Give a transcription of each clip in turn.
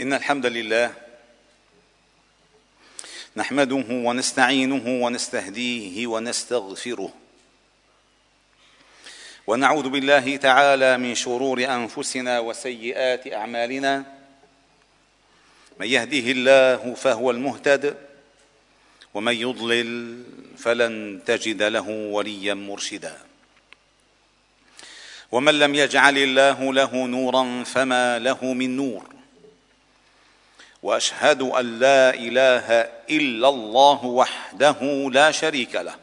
إن الحمد لله نحمده ونستعينه ونستهديه ونستغفره ونعوذ بالله تعالى من شرور أنفسنا وسيئات أعمالنا من يهده الله فهو المهتد ومن يضلل فلن تجد له وليا مرشدا ومن لم يجعل الله له نورا فما له من نور وأشهد أن لا إله إلا الله وحده لا شريك له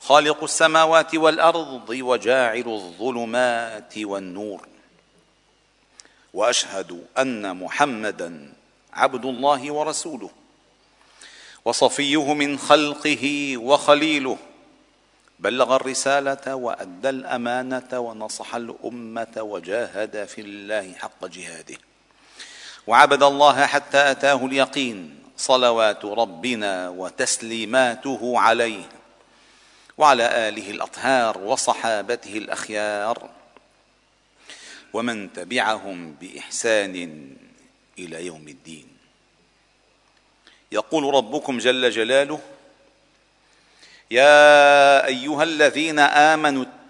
خالق السماوات والأرض وجاعل الظلمات والنور. وأشهد أن محمدا عبد الله ورسوله وصفيه من خلقه وخليله. بلغ الرسالة وأدى الأمانة ونصح الأمة وجاهد في الله حق جهاده. وعبد الله حتى أتاه اليقين صلوات ربنا وتسليماته عليه. وعلى آله الأطهار وصحابته الأخيار. ومن تبعهم بإحسان إلى يوم الدين. يقول ربكم جل جلاله يا أيها الذين آمنوا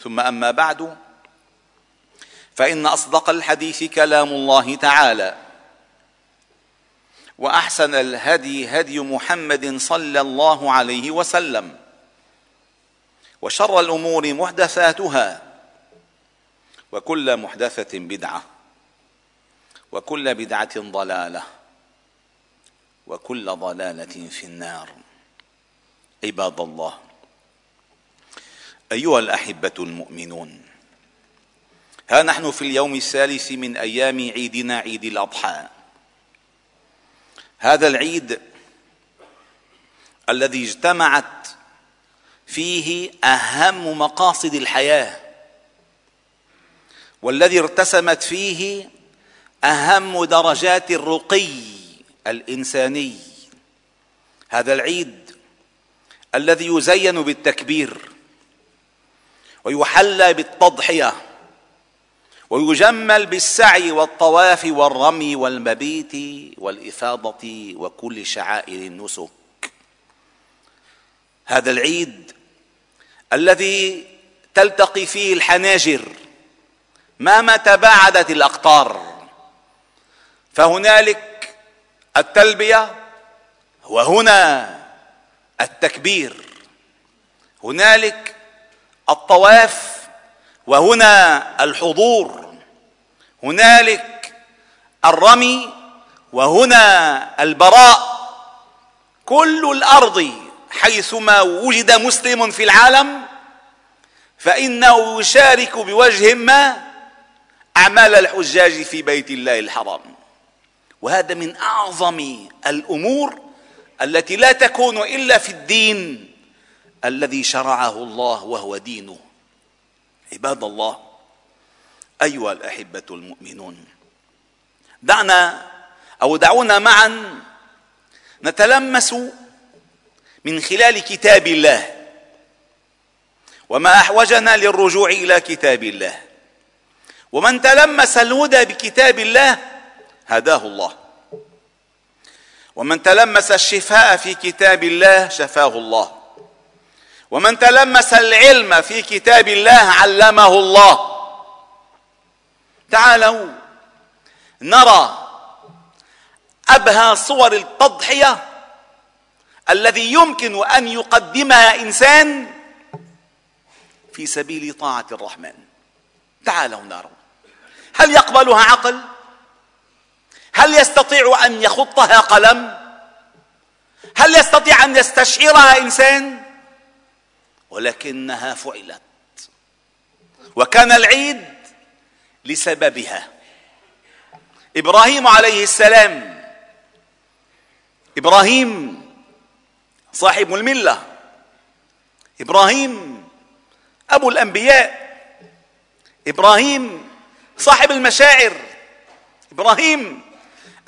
ثم أما بعد فإن أصدق الحديث كلام الله تعالى وأحسن الهدي هدي محمد صلى الله عليه وسلم وشر الأمور محدثاتها وكل محدثة بدعة وكل بدعة ضلالة وكل ضلالة في النار. عباد الله. أيها الأحبة المؤمنون ها نحن في اليوم الثالث من أيام عيدنا عيد الأضحى. هذا العيد الذي اجتمعت فيه أهم مقاصد الحياة والذي ارتسمت فيه أهم درجات الرقي الإنساني. هذا العيد الذي يزين بالتكبير ويحلى بالتضحية ويجمل بالسعي والطواف والرمي والمبيت والإفاضة وكل شعائر النسك. هذا العيد الذي تلتقي فيه الحناجر مهما تباعدت الأقطار فهنالك التلبية وهنا التكبير هنالك الطواف وهنا الحضور هنالك الرمي وهنا البراء. كل الأرض حيثما وجد مسلم في العالم فإنه يشارك بوجه ما أعمال الحجاج في بيت الله الحرام. وهذا من أعظم الأمور التي لا تكون إلا في الدين. الذي شرعه الله وهو دينه. عباد الله أيها الأحبة المؤمنون دعنا أو دعونا معا نتلمس من خلال كتاب الله. وما أحوجنا للرجوع إلى كتاب الله. ومن تلمس الهدى بكتاب الله هداه الله. ومن تلمس الشفاء في كتاب الله شفاه الله. ومن تلمس العلم في كتاب الله علمه الله. تعالوا نرى أبهى صور التضحية الذي يمكن أن يقدمها إنسان في سبيل طاعة الرحمن. تعالوا نرى. هل يقبلها عقل؟ هل يستطيع أن يخطها قلم؟ هل يستطيع أن يستشعرها إنسان؟ ولكنها فعلت. وكان العيد لسببها. إبراهيم عليه السلام إبراهيم صاحب الملة إبراهيم أبو الأنبياء إبراهيم صاحب المشاعر إبراهيم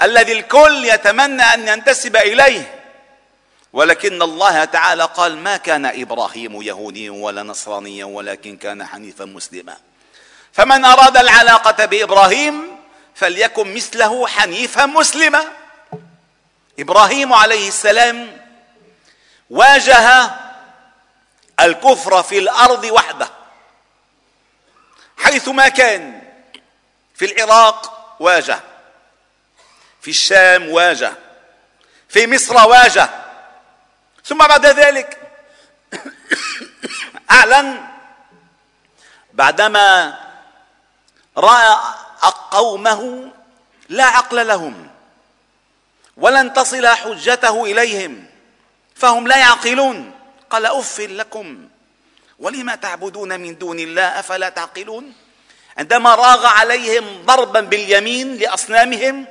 الذي الكل يتمنى أن ينتسب إليه. ولكن الله تعالى قال ما كان إبراهيم يهوديا ولا نصرانيا ولكن كان حنيفا مسلما. فمن أراد العلاقة بإبراهيم فليكن مثله حنيفا مسلما. إبراهيم عليه السلام واجه الكفر في الأرض وحده حيثما كان في العراق واجه في الشام واجه في مصر واجه ثم بعد ذلك أعلن بعدما رأى قومه لا عقل لهم ولن تصل حجته إليهم فهم لا يعقلون. قال أف لكم ولم تعبدون من دون الله أفلا تعقلون؟ عندما راغ عليهم ضربا باليمين لأصنامهم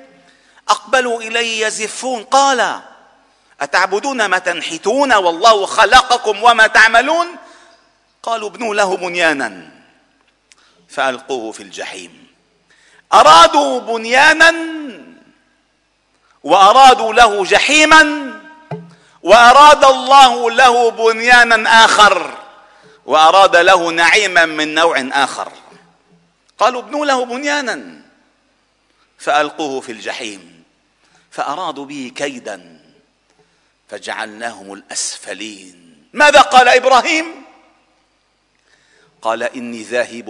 أقبلوا إليه يزفون. قال أتعبدون ما تنحتون والله خلقكم وما تعملون؟ قالوا ابنوا له بنيانا. فألقوه في الجحيم. أرادوا بنيانا وأرادوا له جحيما وأراد الله له بنيانا آخر وأراد له نعيما من نوع آخر. قالوا ابنوا له بنيانا. فألقوه في الجحيم. فأرادوا به كيدا. فجعلناهم الأسفلين. ماذا قال إبراهيم؟ قال إني ذاهب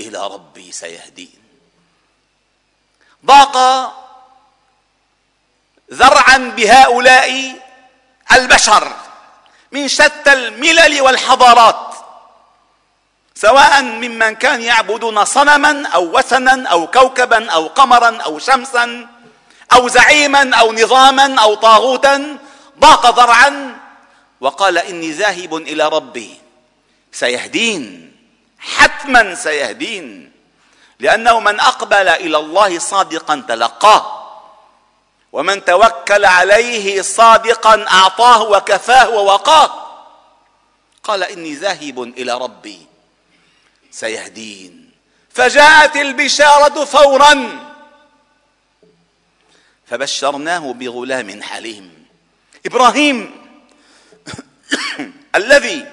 إلى ربي سيهدين. ضاق ذرعا بهؤلاء البشر من شتى الملل والحضارات سواء ممن كان يعبدون صنما أو وثنا أو كوكبا أو قمرا أو شمسا أو زعيما أو نظاما أو طاغوتا ضاق ذرعا وقال إني ذاهب إلى ربي. سيهدين حتما سيهدين لأنه من أقبل إلى الله صادقا تلقاه ومن توكل عليه صادقا أعطاه وكفاه ووقاه. قال إني ذاهب إلى ربي. سيهدين. فجاءت البشارة فورا. فبشرناه بغلام حليم. إبراهيم الذي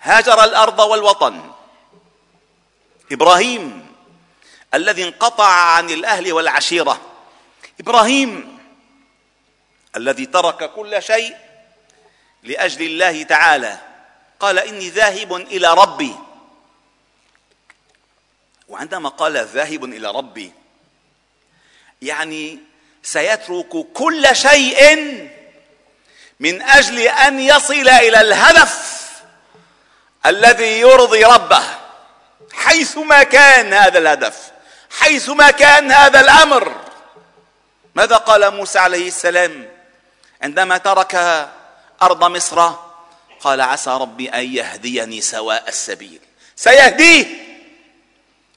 هاجر الأرض والوطن. إبراهيم الذي انقطع عن الأهل والعشيرة. إبراهيم الذي ترك كل شيء لأجل الله تعالى. قال إني ذاهب إلى ربي. وعندما قال ذاهب إلى ربي يعني سيترك كل شيء من أجل أن يصل إلى الهدف الذي يرضي ربه. حيثما كان هذا الهدف حيثما كان هذا الأمر. ماذا قال موسى عليه السلام؟ عندما ترك أرض مصر قال عسى ربي أن يهديني سواء السبيل. سيهديه.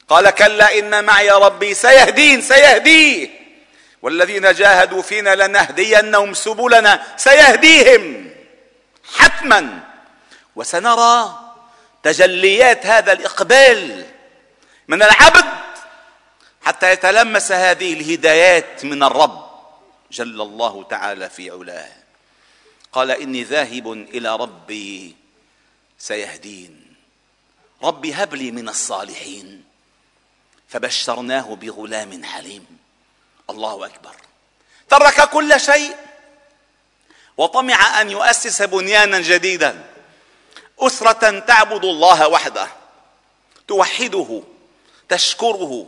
قال كلا إن معي ربي سيهدين سيهديه. والذين جاهدوا فينا لنهدينهم سبلنا. سيهديهم حتما. وسنرى تجليات هذا الإقبال من العبد حتى يتلمس هذه الهدايات من الرب جل الله تعالى في علاه. قال إني ذاهب إلى ربي سيهدين. ربي هب لي من الصالحين. فبشرناه بغلام حليم. الله أكبر. ترك كل شيء وطمع أن يؤسس بنيانا جديدا. أسرة تعبد الله وحده. توحده تشكره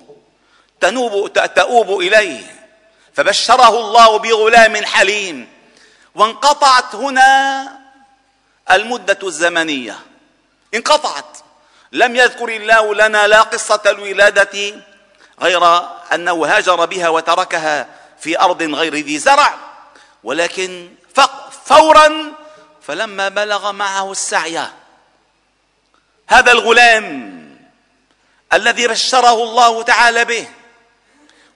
تنوب تؤوب إليه. فبشره الله بغلام حليم. وانقطعت هنا المدة الزمنية. انقطعت. لم يذكر الله لنا لا قصة الولادة غير أنه هاجر بها وتركها في أرض غير ذي زرع ولكن فورا فلما بلغ معه السعي هذا الغلام الذي بشره الله تعالى به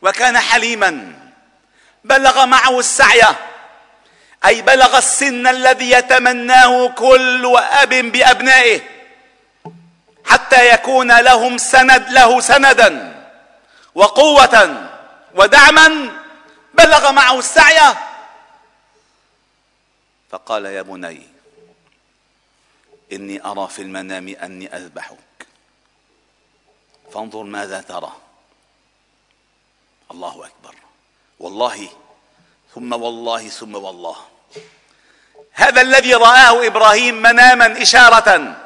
وكان حليما بلغ معه السعي أي بلغ السن الذي يتمناه كل اب بأبنائه حتى يكون لهم سند له سندا. وقوة ودعما بلغ معه السعي. فقال يا بني إني أرى في المنام أني أذبحك. فانظر ماذا ترى. الله أكبر. والله ثم والله ثم والله. هذا الذي رآه إبراهيم مناما إشارة.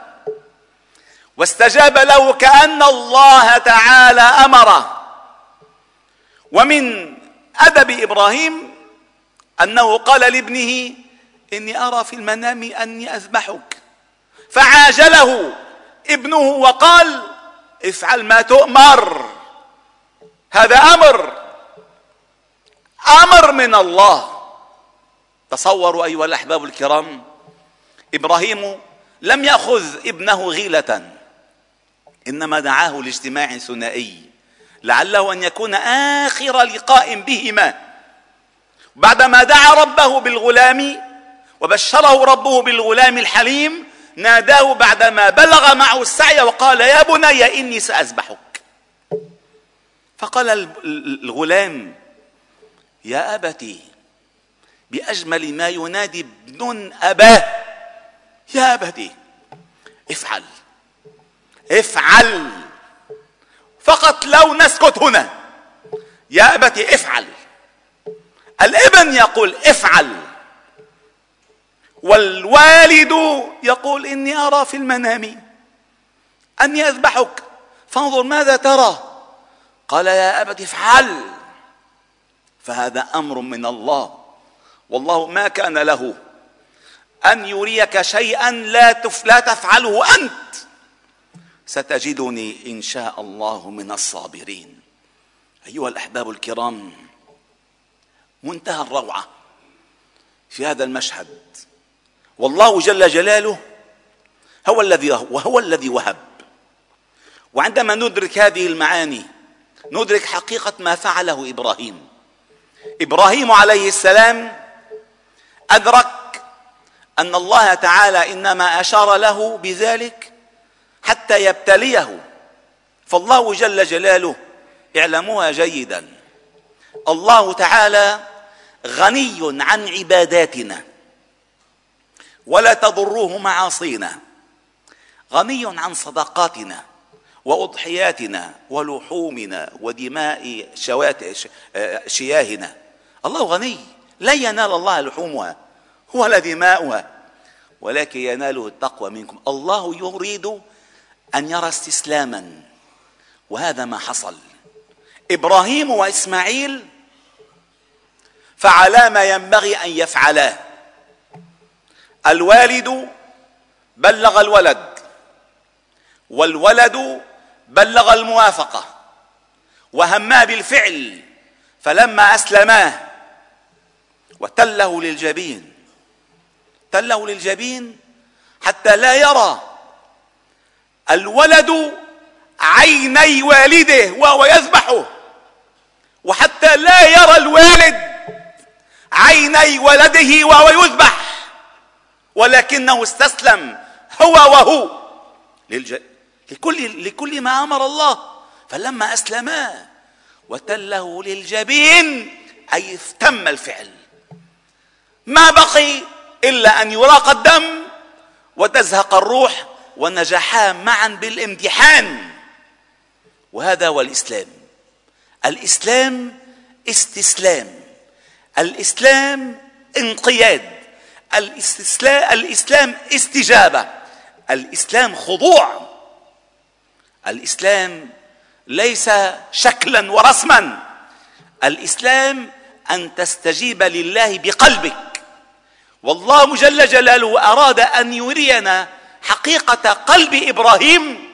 واستجاب له كأن الله تعالى أمره. ومن أدب إبراهيم أنه قال لابنه إني أرى في المنام أني أذبحك. فعاجله ابنه وقال افعل ما تؤمر. هذا أمر أمر من الله. تصوروا أيها الأحباب الكرام إبراهيم لم يأخذ ابنه غيلة إنما دعاه لاجتماع ثنائي. لعله أن يكون آخر لقاء بهما. بعدما دعا ربه بالغلام وبشره ربه بالغلام الحليم ناداه بعدما بلغ معه السعي وقال يا بني إني سأذبحك. فقال الغلام يا أبتي بأجمل ما ينادي ابن أباه يا أبتي افعل افعل. فقط لو نسكت هنا. يا أبتي افعل. الابن يقول افعل. والوالد يقول إني أرى في المنام. أني أذبحك. فانظر ماذا ترى. قال يا أبت افعل. فهذا أمر من الله. والله ما كان له أن يريك شيئا لا لا تفعله أنت. ستجدني إن شاء الله من الصابرين. أيها الأحباب الكرام منتهى الروعة في هذا المشهد. والله جل جلاله هو الذي وهو الذي وهب. وعندما ندرك هذه المعاني ندرك حقيقة ما فعله إبراهيم. إبراهيم عليه السلام أدرك أن الله تعالى إنما أشار له بذلك حتى يبتليه. فالله جل جلاله اعلموها جيدا. الله تعالى غني عن عباداتنا. ولا تضروه معاصينا. غني عن صدقاتنا وأضحياتنا ولحومنا ودماء شياهنا. الله غني. لا ينال الله لحومها. ولا دماؤها. ولكن يناله التقوى منكم. الله يريد أن يرى استسلاما. وهذا ما حصل. إبراهيم وإسماعيل فعلا ما ينبغي أن يفعلا. الوالد بلغ الولد والولد بلغ الموافقة. وهما بالفعل فلما اسلماه وتله للجبين تله للجبين حتى لا يرى الولد عيني والده وهو يذبحه وحتى لا يرى الوالد عيني ولده وهو يذبح. ولكنه استسلم هو وهو للج... لكل لكل ما أمر الله. فلما اسلما وتله للجبين أي تم الفعل. ما بقي إلا أن يراق الدم وتزهق الروح ونجحا معا بالامتحان. وهذا هو الإسلام. الإسلام استسلام. الإسلام انقياد. الاستسلام الإسلام استجابة. الإسلام خضوع. الإسلام ليس شكلا ورسما. الإسلام أن تستجيب لله بقلبك. والله جل جلاله أراد أن يرينا حقيقة قلب إبراهيم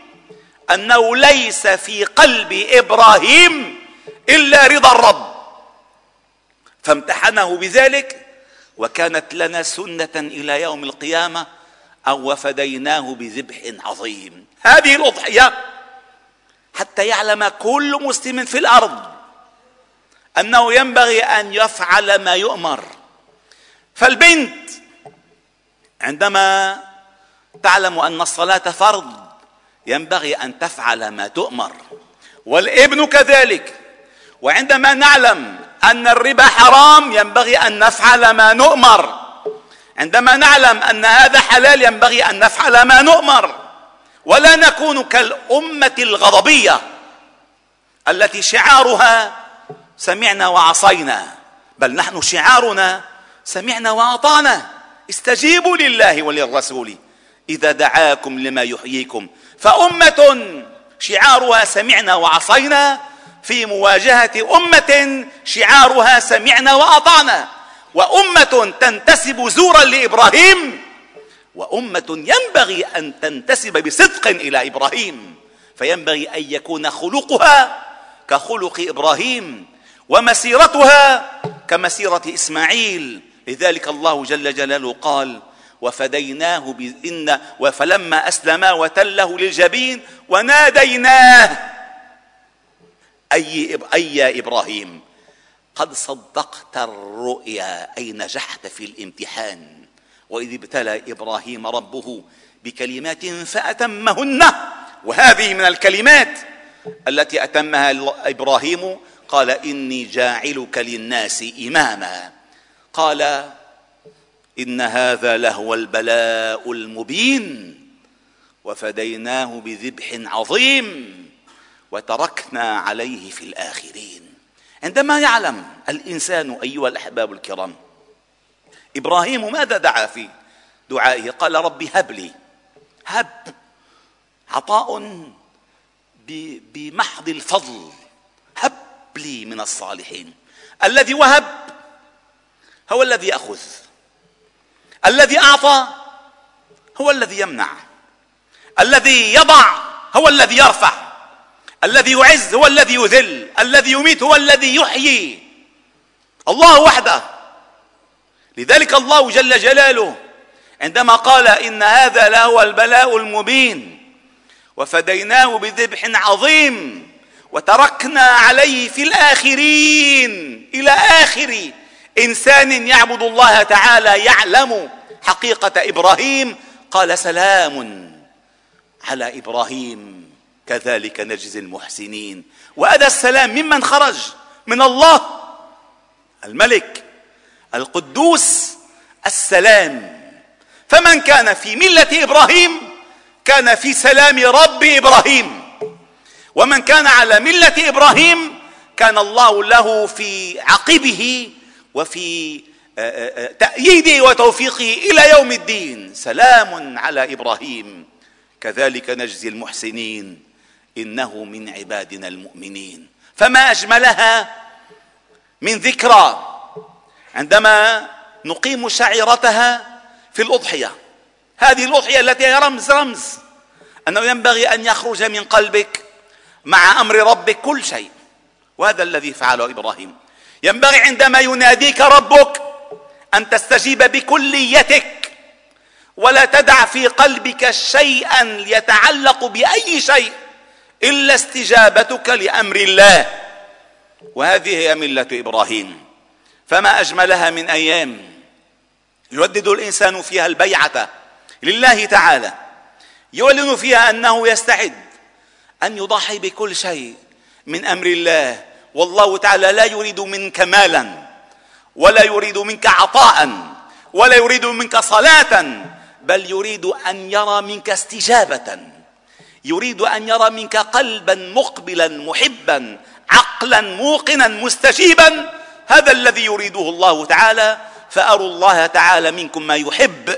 أنه ليس في قلب إبراهيم إلا رضا الرب. فامتحنه بذلك وكانت لنا سنة إلى يوم القيامة أو وفديناه بذبح عظيم. هذه الأضحية حتى يعلم كل مسلم في الأرض أنه ينبغي أن يفعل ما يؤمر. فالبنت عندما تعلم أن الصلاة فرض. ينبغي أن تفعل ما تؤمر. والإبن كذلك. وعندما نعلم أن الربا حرام ينبغي أن نفعل ما نؤمر. عندما نعلم أن هذا حلال ينبغي أن نفعل ما نؤمر. ولا نكون كالأمة الغضبية التي شعارها سمعنا وعصينا. بل نحن شعارنا سمعنا واطعنا استجيبوا لله وللرسول. إذا دعاكم لما يحييكم. فأمة شعارها سمعنا وعصينا في مواجهة أمة شعارها سمعنا وأطعنا. وأمة تنتسب زورا لإبراهيم. وأمة ينبغي أن تنتسب بصدق إلى إبراهيم. فينبغي أن يكون خلقها كخلق إبراهيم ومسيرتها كمسيرة إسماعيل. لذلك الله جل جلاله قال وفديناه بإن فلما أسلما وتله للجبين وناديناه. أي أي يا إبراهيم؟ قد صدقت الرؤيا. أي نجحت في الامتحان؟ وإذ ابتلى إبراهيم ربه بكلمات فأتمهن. وهذه من الكلمات التي أتمها إبراهيم. قال إني جاعلك للناس إماما. قال إن هذا لهو البلاء المبين وفديناه بذبح عظيم وتركنا عليه في الآخرين. عندما يعلم الإنسان أيها الأحباب الكرام إبراهيم ماذا دعا في دعائه؟ قال ربي هب لي هب عطاء بمحض الفضل هب لي من الصالحين. الذي وهب هو الذي يأخذ. الذي أعطى هو الذي يمنع. الذي يضع هو الذي يرفع. الذي يعز هو الذي يذل. الذي يميت هو الذي يحيي. الله وحده. لذلك الله جل جلاله عندما قال إن هذا لهو البلاء المبين وفديناه بذبح عظيم وتركنا عليه في الآخرين إلى آخر إنسان يعبد الله تعالى يعلم حقيقة إبراهيم؟ قال سلام على إبراهيم كذلك نجزي المحسنين. وهذا السلام ممن خرج؟ من الله الملك القدوس السلام. فمن كان في ملة إبراهيم؟ كان في سلام رب إبراهيم. ومن كان على ملة إبراهيم؟ كان الله له في عقبه وفي آه، آه، آه، تأييده وتوفيقه إلى يوم الدين. سلام على إبراهيم. كذلك نجزي المحسنين. إنه من عبادنا المؤمنين. فما أجملها من ذكرى. عندما نقيم شعيرتها في الأضحية. هذه الأضحية التي هي رمز رمز. أنه ينبغي أن يخرج من قلبك مع أمر ربك كل شيء. وهذا الذي فعله إبراهيم. ينبغي عندما يناديك ربك أن تستجيب بكليتك ولا تدع في قلبك شيئا يتعلق بأي شيء إلا استجابتك لأمر الله. وهذه هي ملة إبراهيم. فما أجملها من أيام يردد الإنسان فيها البيعة لله تعالى. يعلن فيها أنه يستعد أن يضحي بكل شيء من أمر الله والله تعالى لا يريد منك مالا ولا يريد منك عطاء ولا يريد منك صلاه بل يريد أن يرى منك استجابة. يريد أن يرى منك قلبا مقبلا محبا عقلا موقنا مستجيبا. هذا الذي يريده الله تعالى فأروا الله تعالى منكم ما يحب.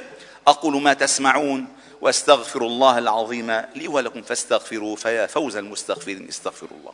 أقول ما تسمعون واستغفر الله العظيم لي ولكم فاستغفروه فيا فوز المستغفرين استغفروا الله.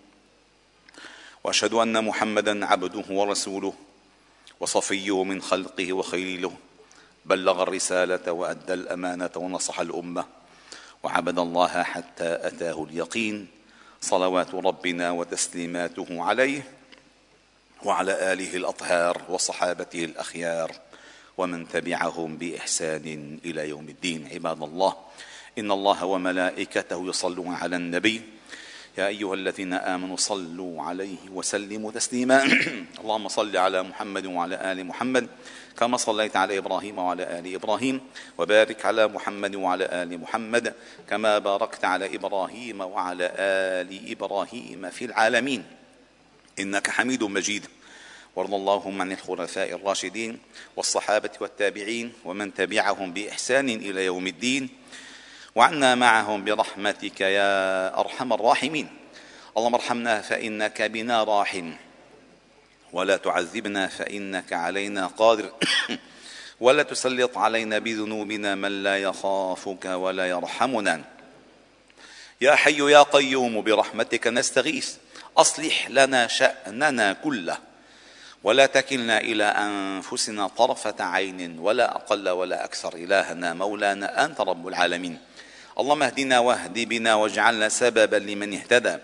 وأشهد أن محمدا عبده ورسوله وصفيه من خلقه وخليله بلغ الرسالة وأدى الأمانة ونصح الأمة وعبد الله حتى أتاه اليقين صلوات ربنا وتسليماته عليه وعلى آله الأطهار وصحابته الأخيار ومن تبعهم بإحسان إلى يوم الدين. عباد الله إن الله وملائكته يصلون على النبي يا أيها الذين آمنوا صلوا عليه وسلموا تسليما. اللهم صل على محمد وعلى آل محمد كما صليت على إبراهيم وعلى آل إبراهيم وبارك على محمد وعلى آل محمد كما باركت على إبراهيم وعلى آل إبراهيم في العالمين. إنك حميد مجيد. وارض اللهم عن الخلفاء الراشدين والصحابة والتابعين ومن تبعهم بإحسان إلى يوم الدين. وعنا معهم برحمتك يا أرحم الراحمين. اللهم ارحمنا فإنك بنا راحم. ولا تعذبنا فإنك علينا قادر. ولا تسلط علينا بذنوبنا من لا يخافك ولا يرحمنا. يا حي يا قيوم برحمتك نستغيث. أصلح لنا شأننا كله. ولا تكلنا إلى أنفسنا طرفة عين ولا أقل ولا أكثر. إلهنا مولانا أنت رب العالمين. اللهم اهدنا واهد بنا واجعلنا سببا لمن اهتدى.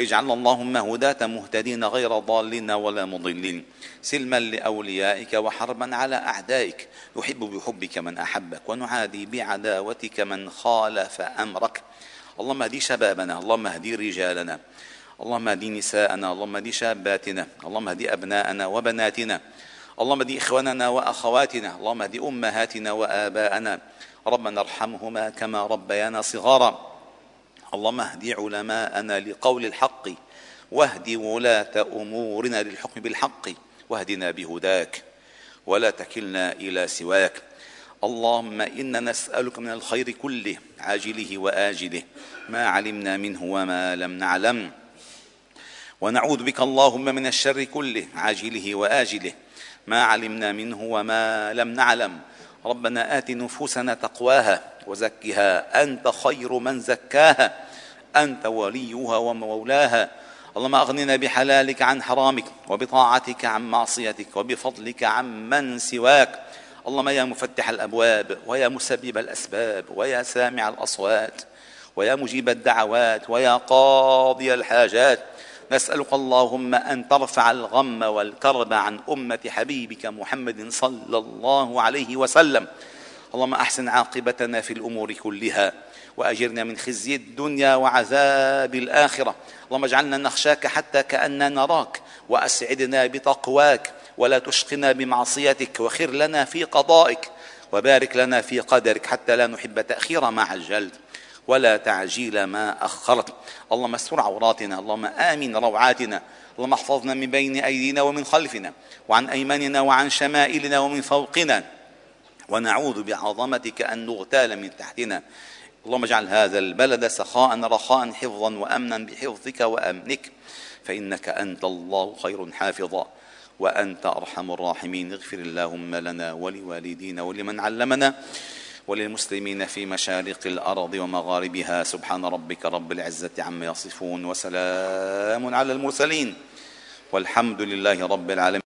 اجعلنا اللهم هداة مهتدين غير ضالين ولا مضلين. سلما لأوليائك وحربا على أعدائك. نحب بحبك من أحبك ونعادي بعداوتك من خالف أمرك. اللهم اهدي شبابنا اللهم اهدي رجالنا. اللهم اهدي نساءنا اللهم اهدي شاباتنا. اللهم اهدي أبناءنا وبناتنا. اللهم اهدي إخواننا وأخواتنا اللهم اهدي أمهاتنا وآباءنا ربنا ارحمهما كما ربيانا صغارا. اللهم اهد علماءنا لقول الحق واهد ولاة أمورنا للحكم بالحق واهدنا بهداك ولا تكلنا إلى سواك. اللهم إنا نسألك من الخير كله عاجله وآجله ما علمنا منه وما لم نعلم. ونعوذ بك اللهم من الشر كله عاجله وآجله. ما علمنا منه وما لم نعلم. ربنا آت نفوسنا تقواها وزكها. أنت خير من زكاها. أنت وليها ومولاها. اللهم أغننا بحلالك عن حرامك وبطاعتك عن معصيتك وبفضلك عن من سواك. اللهم يا مفتح الأبواب ويا مسبب الأسباب ويا سامع الأصوات ويا مجيب الدعوات ويا قاضي الحاجات. نسألك اللهم أن ترفع الغم والكرب عن أمة حبيبك محمد صلى الله عليه وسلم. اللهم أحسن عاقبتنا في الأمور كلها وأجرنا من خزي الدنيا وعذاب الآخرة. اللهم اجعلنا نخشاك حتى كأننا نراك وأسعدنا بتقواك ولا تشقنا بمعصيتك وخر لنا في قضائك وبارك لنا في قدرك حتى لا نحب تأخير ما عجلت ولا تعجيل ما أخرت. اللهم استر عوراتنا اللهم آمن روعاتنا اللهم احفظنا من بين أيدينا ومن خلفنا وعن أيماننا وعن شمائلنا ومن فوقنا. ونعوذ بعظمتك أن نغتال من تحتنا. اللهم اجعل هذا البلد سخاء رخاء حفظا وامنا بحفظك وأمنك. فإنك أنت الله خير حافظا وأنت أرحم الراحمين. اغفر اللهم لنا ولوالدينا ولمن علمنا. وللمسلمين في مشارق الأرض ومغاربها. سبحان ربك رب العزة عما يصفون وسلام على المرسلين. والحمد لله رب العالمين.